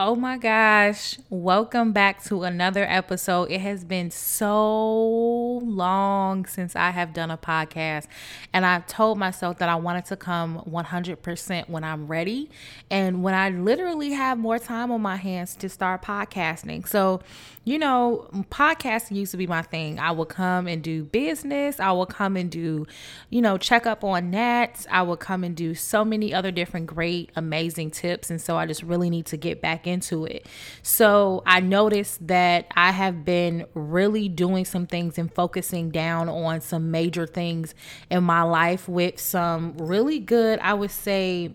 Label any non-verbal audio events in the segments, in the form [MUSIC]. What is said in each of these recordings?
Oh my gosh. Welcome back to another episode. It has been so long since I have done a podcast. And I've told myself that I wanted to come 100% when I'm ready and when I literally have more time on my hands to start podcasting. So, you know, podcasting used to be my thing. I would come and do business, I would come and do, you know, check up on nets. I would come and do so many other different great, amazing tips. And so I just really need to get back into it. So I noticed that I have been really doing some things and focusing down on some major things in my life with some really good, I would say,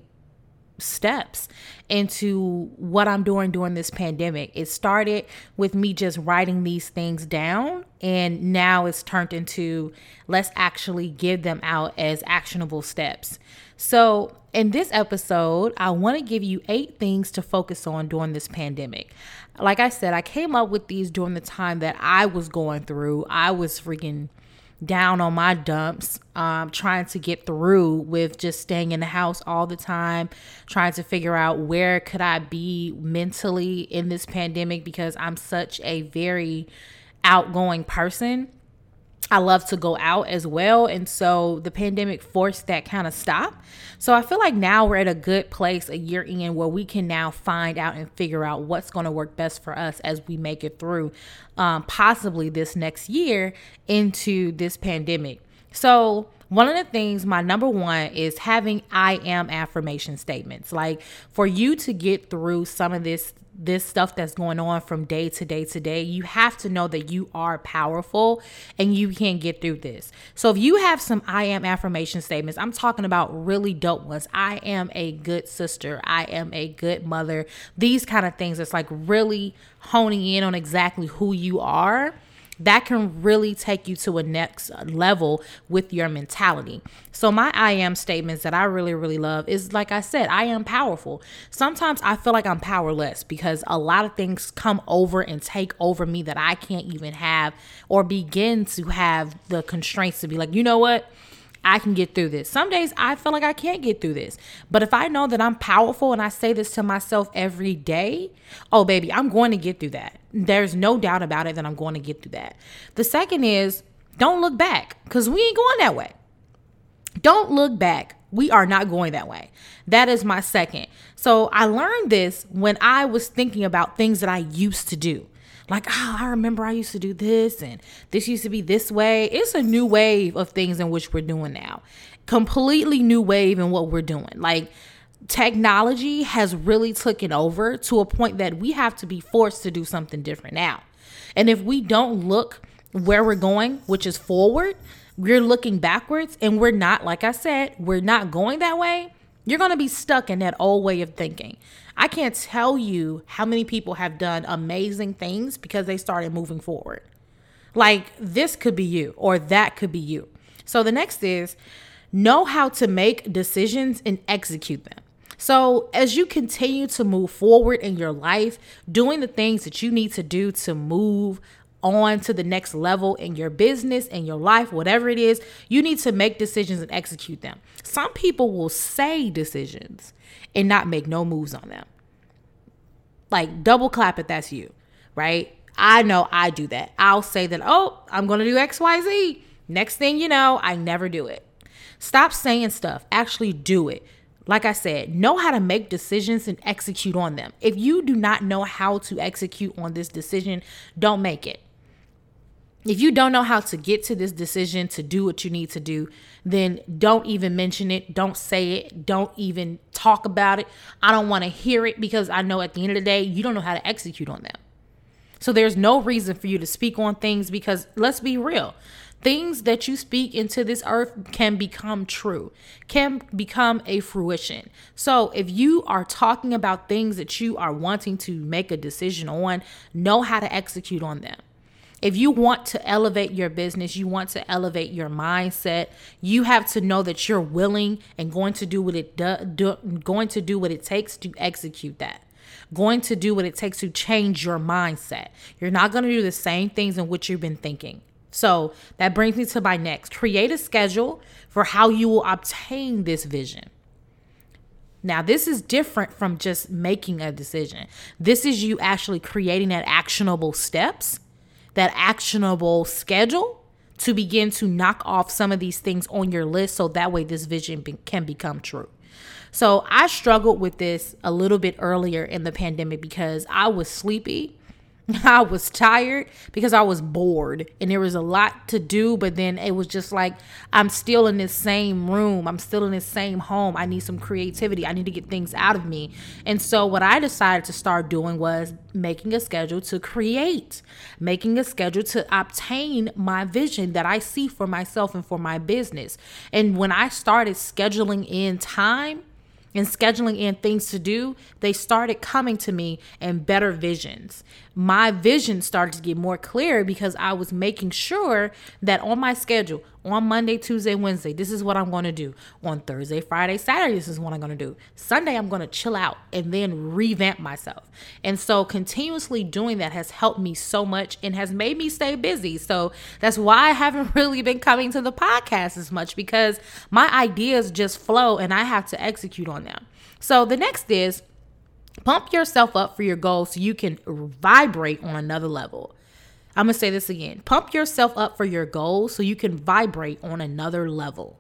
steps into what I'm doing during this pandemic. It started with me just writing these things down, and now it's turned into let's actually give them out as actionable steps. So, in this episode, I want to give you eight things to focus on during this pandemic. Like I said, I came up with these during the time that I was going through. I was freaking down on my dumps, um, trying to get through with just staying in the house all the time, trying to figure out where could I be mentally in this pandemic because I'm such a very outgoing person. I love to go out as well. And so the pandemic forced that kind of stop. So I feel like now we're at a good place a year in where we can now find out and figure out what's going to work best for us as we make it through um, possibly this next year into this pandemic. So one of the things, my number one, is having I am affirmation statements. Like for you to get through some of this this stuff that's going on from day to day to day, you have to know that you are powerful and you can get through this. So if you have some I am affirmation statements, I'm talking about really dope ones. I am a good sister. I am a good mother. These kind of things. It's like really honing in on exactly who you are that can really take you to a next level with your mentality. So, my I am statements that I really, really love is like I said, I am powerful. Sometimes I feel like I'm powerless because a lot of things come over and take over me that I can't even have or begin to have the constraints to be like, you know what? I can get through this. Some days I feel like I can't get through this. But if I know that I'm powerful and I say this to myself every day, oh, baby, I'm going to get through that. There's no doubt about it that I'm going to get through that. The second is don't look back because we ain't going that way. Don't look back. We are not going that way. That is my second. So I learned this when I was thinking about things that I used to do like, oh, I remember I used to do this and this used to be this way. It's a new wave of things in which we're doing now. Completely new wave in what we're doing. Like, technology has really taken over to a point that we have to be forced to do something different now. And if we don't look where we're going, which is forward, we're looking backwards and we're not, like I said, we're not going that way, you're going to be stuck in that old way of thinking. I can't tell you how many people have done amazing things because they started moving forward. Like this could be you or that could be you. So the next is know how to make decisions and execute them. So, as you continue to move forward in your life, doing the things that you need to do to move on to the next level in your business, in your life, whatever it is, you need to make decisions and execute them. Some people will say decisions and not make no moves on them. Like double clap if that's you, right? I know I do that. I'll say that, oh, I'm going to do XYZ. Next thing you know, I never do it. Stop saying stuff, actually do it. Like I said, know how to make decisions and execute on them. If you do not know how to execute on this decision, don't make it if you don't know how to get to this decision to do what you need to do, then don't even mention it. Don't say it. Don't even talk about it. I don't want to hear it because I know at the end of the day, you don't know how to execute on them. So there's no reason for you to speak on things because let's be real. Things that you speak into this earth can become true, can become a fruition. So if you are talking about things that you are wanting to make a decision on, know how to execute on them. If you want to elevate your business, you want to elevate your mindset, you have to know that you're willing and going to do what it do, do going to do what it takes to execute that going to do what it takes to change your mindset. You're not going to do the same things in which you've been thinking. So that brings me to my next create a schedule for how you will obtain this vision. Now, this is different from just making a decision. This is you actually creating that actionable steps, that actionable schedule to begin to knock off some of these things on your list so that way this vision be- can become true. So, I struggled with this a little bit earlier in the pandemic because I was sleepy [LAUGHS] I was tired because I was bored and there was a lot to do, but then it was just like I'm still in this same room. I'm still in this same home. I need some creativity. I need to get things out of me. And so, what I decided to start doing was making a schedule to create, making a schedule to obtain my vision that I see for myself and for my business. And when I started scheduling in time, and scheduling in things to do, they started coming to me in better visions. My vision started to get more clear because I was making sure that on my schedule, on Monday, Tuesday, Wednesday, this is what I'm going to do. On Thursday, Friday, Saturday, this is what I'm going to do. Sunday, I'm going to chill out and then revamp myself. And so, continuously doing that has helped me so much and has made me stay busy. So, that's why I haven't [LAUGHS] really been coming to the podcast as much because my ideas just flow and I have to execute on them. So, the next is pump yourself up for your goals so you can vibrate on another level. I'm going to say this again. Pump yourself up for your goals so you can vibrate on another level.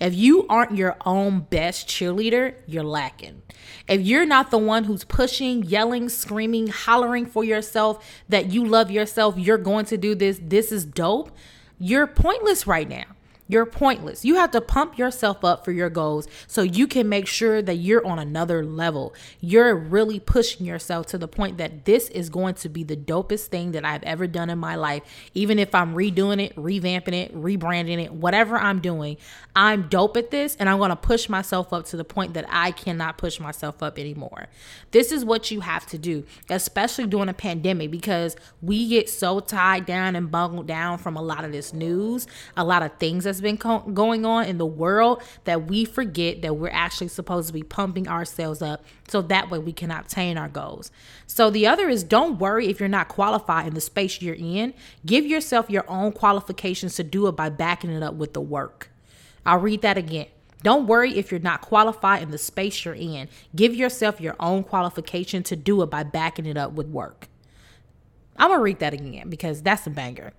If you aren't your own best cheerleader, you're lacking. If you're not the one who's pushing, yelling, screaming, hollering for yourself that you love yourself, you're going to do this, this is dope, you're pointless right now. You're pointless. You have to pump yourself up for your goals so you can make sure that you're on another level. You're really pushing yourself to the point that this is going to be the dopest thing that I've ever done in my life. Even if I'm redoing it, revamping it, rebranding it, whatever I'm doing, I'm dope at this and I'm going to push myself up to the point that I cannot push myself up anymore. This is what you have to do, especially during a pandemic because we get so tied down and bungled down from a lot of this news, a lot of things that's been co- going on in the world that we forget that we're actually supposed to be pumping ourselves up so that way we can obtain our goals. So the other is don't worry if you're not qualified in the space you're in. Give yourself your own qualifications to do it by backing it up with the work. I'll read that again. Don't worry if you're not qualified in the space you're in. Give yourself your own qualification to do it by backing it up with work. I'm going to read that again because that's a banger.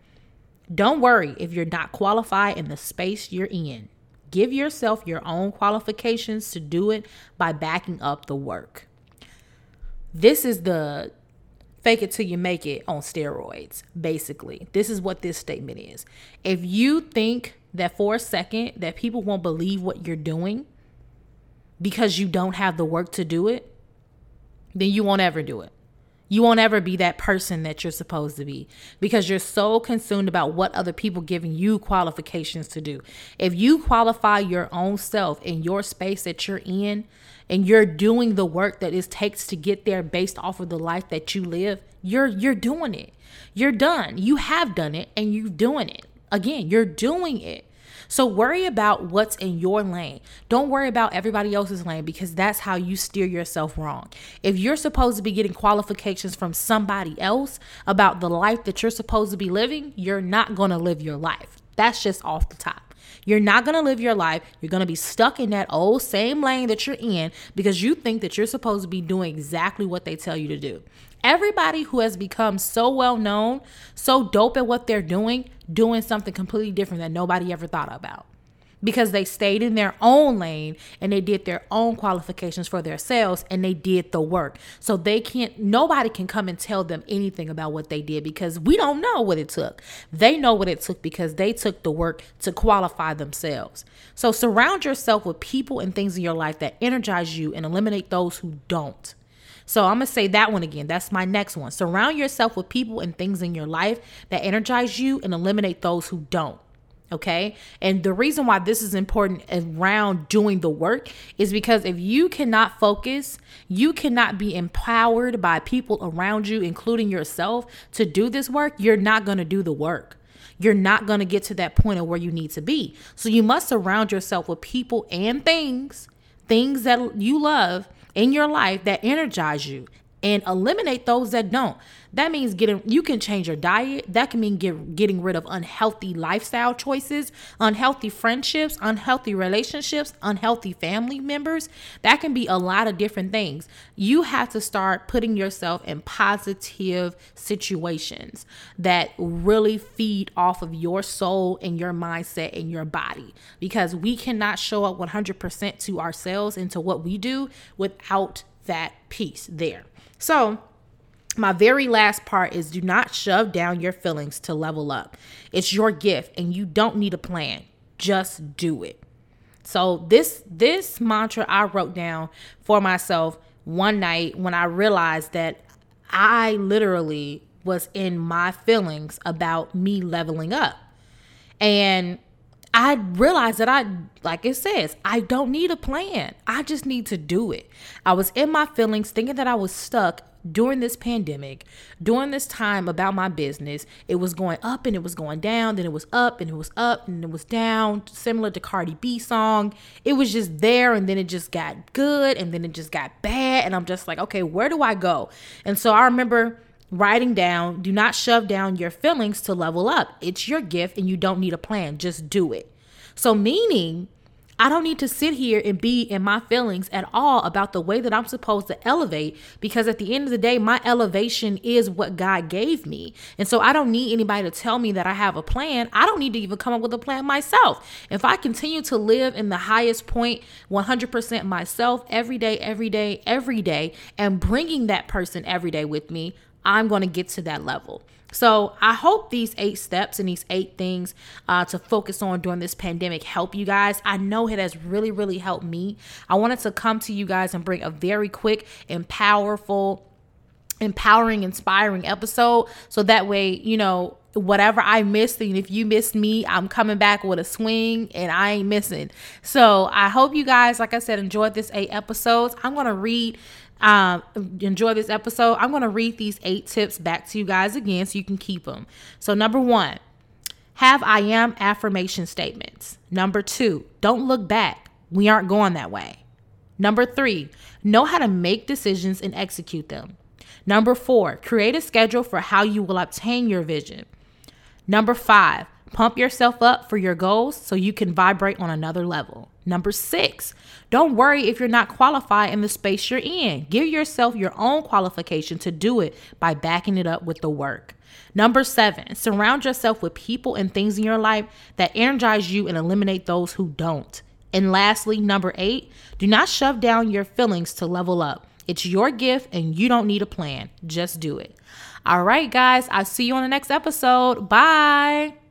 Don't worry if you're not qualified in the space you're in. Give yourself your own qualifications to do it by backing up the work. This is the fake it till you make it on steroids, basically. This is what this statement is. If you think that for a second that people won't believe what you're doing because you don't have the work to do it, then you won't ever do it. You won't ever be that person that you're supposed to be because you're so consumed about what other people giving you qualifications to do. If you qualify your own self in your space that you're in and you're doing the work that it takes to get there based off of the life that you live, you're you're doing it. You're done. You have done it and you're doing it. Again, you're doing it. So worry about what's in your lane. Don't worry about everybody else's lane because that's how you steer yourself wrong. If you're supposed to be getting qualifications from somebody else about the life that you're supposed to be living, you're not going to live your life. That's just off the top. You're not going to live your life. You're going to be stuck in that old same lane that you're in because you think that you're supposed to be doing exactly what they tell you to do. Everybody who has become so well known, so dope at what they're doing, doing something completely different that nobody ever thought about because they stayed in their own lane and they did their own qualifications for themselves and they did the work. So they can't, nobody can come and tell them anything about what they did because we don't know what it took. They know what it took because they took the work to qualify themselves. So surround yourself with people and things in your life that energize you and eliminate those who don't. So I'm going to say that one again. That's my next one. Surround yourself with people and things in your life that energize you and eliminate those who don't. Okay. And the reason why this is important around doing the work is because if you cannot focus, you cannot be empowered by people around you, including yourself, to do this work, you're not going to do the work. You're not going to get to that point of where you need to be. So you must surround yourself with people and things, things that you love in your life that energize you and eliminate those that don't. That means getting you can change your diet. That can mean get, getting rid of unhealthy lifestyle choices, unhealthy friendships, unhealthy relationships, unhealthy family members. That can be a lot of different things. You have to start putting yourself in positive situations that really feed off of your soul and your mindset and your body because we cannot show up 100% to ourselves and to what we do without that piece there. So, my very last part is do not shove down your feelings to level up. It's your gift and you don't need a plan. Just do it. So this this mantra I wrote down for myself one night when I realized that I literally was in my feelings about me leveling up. And I realized that I, like it says, I don't need a plan. I just need to do it. I was in my feelings thinking that I was stuck during this pandemic, during this time about my business, it was going up and it was going down, then it was up and it was up and it was down, similar to Cardi B song. It was just there and then it just got good and then it just got bad and I'm just like, okay, where do I go? And so I remember writing down, do not shove down your feelings to level up. It's your gift and you don't need a plan, just do it. So meaning I don't need to sit here and be in my feelings at all about the way that I'm supposed to elevate because at the end of the day, my elevation is what God gave me. And so I don't need anybody to tell me that I have a plan. I don't need to even come up with a plan myself. If I continue to live in the highest point 100% myself every day, every day, every day, and bringing that person every day with me, I'm going to get to that level. So I hope these eight steps and these eight things uh, to focus on during this pandemic help you guys. I know it has really, really helped me. I wanted to come to you guys and bring a very quick and powerful empowering inspiring episode so that way you know whatever I missed, and if you missed me, I'm coming back with a swing and I ain't missing. So I hope you guys, like I said, enjoyed this eight episodes. I'm gonna read um, enjoy this episode, I'm going to read these eight tips back to you guys again so you can keep them. So, number one, have I am affirmation statements. Number two, don't look back. We aren't going that way. Number three, know how to make decisions and execute them. Number four, create a schedule for how you will obtain your vision. Number five, pump yourself up for your goals so you can vibrate on another level. Number six, don't worry if you're not qualified in the space you're in. Give yourself your own qualification to do it by backing it up with the work. Number seven, surround yourself with people and things in your life that energize you and eliminate those who don't. And lastly, number eight, do not shove down your feelings to level up. It's your gift and you don't need a plan. Just do it. All right, guys, I'll see you on the next episode. Bye.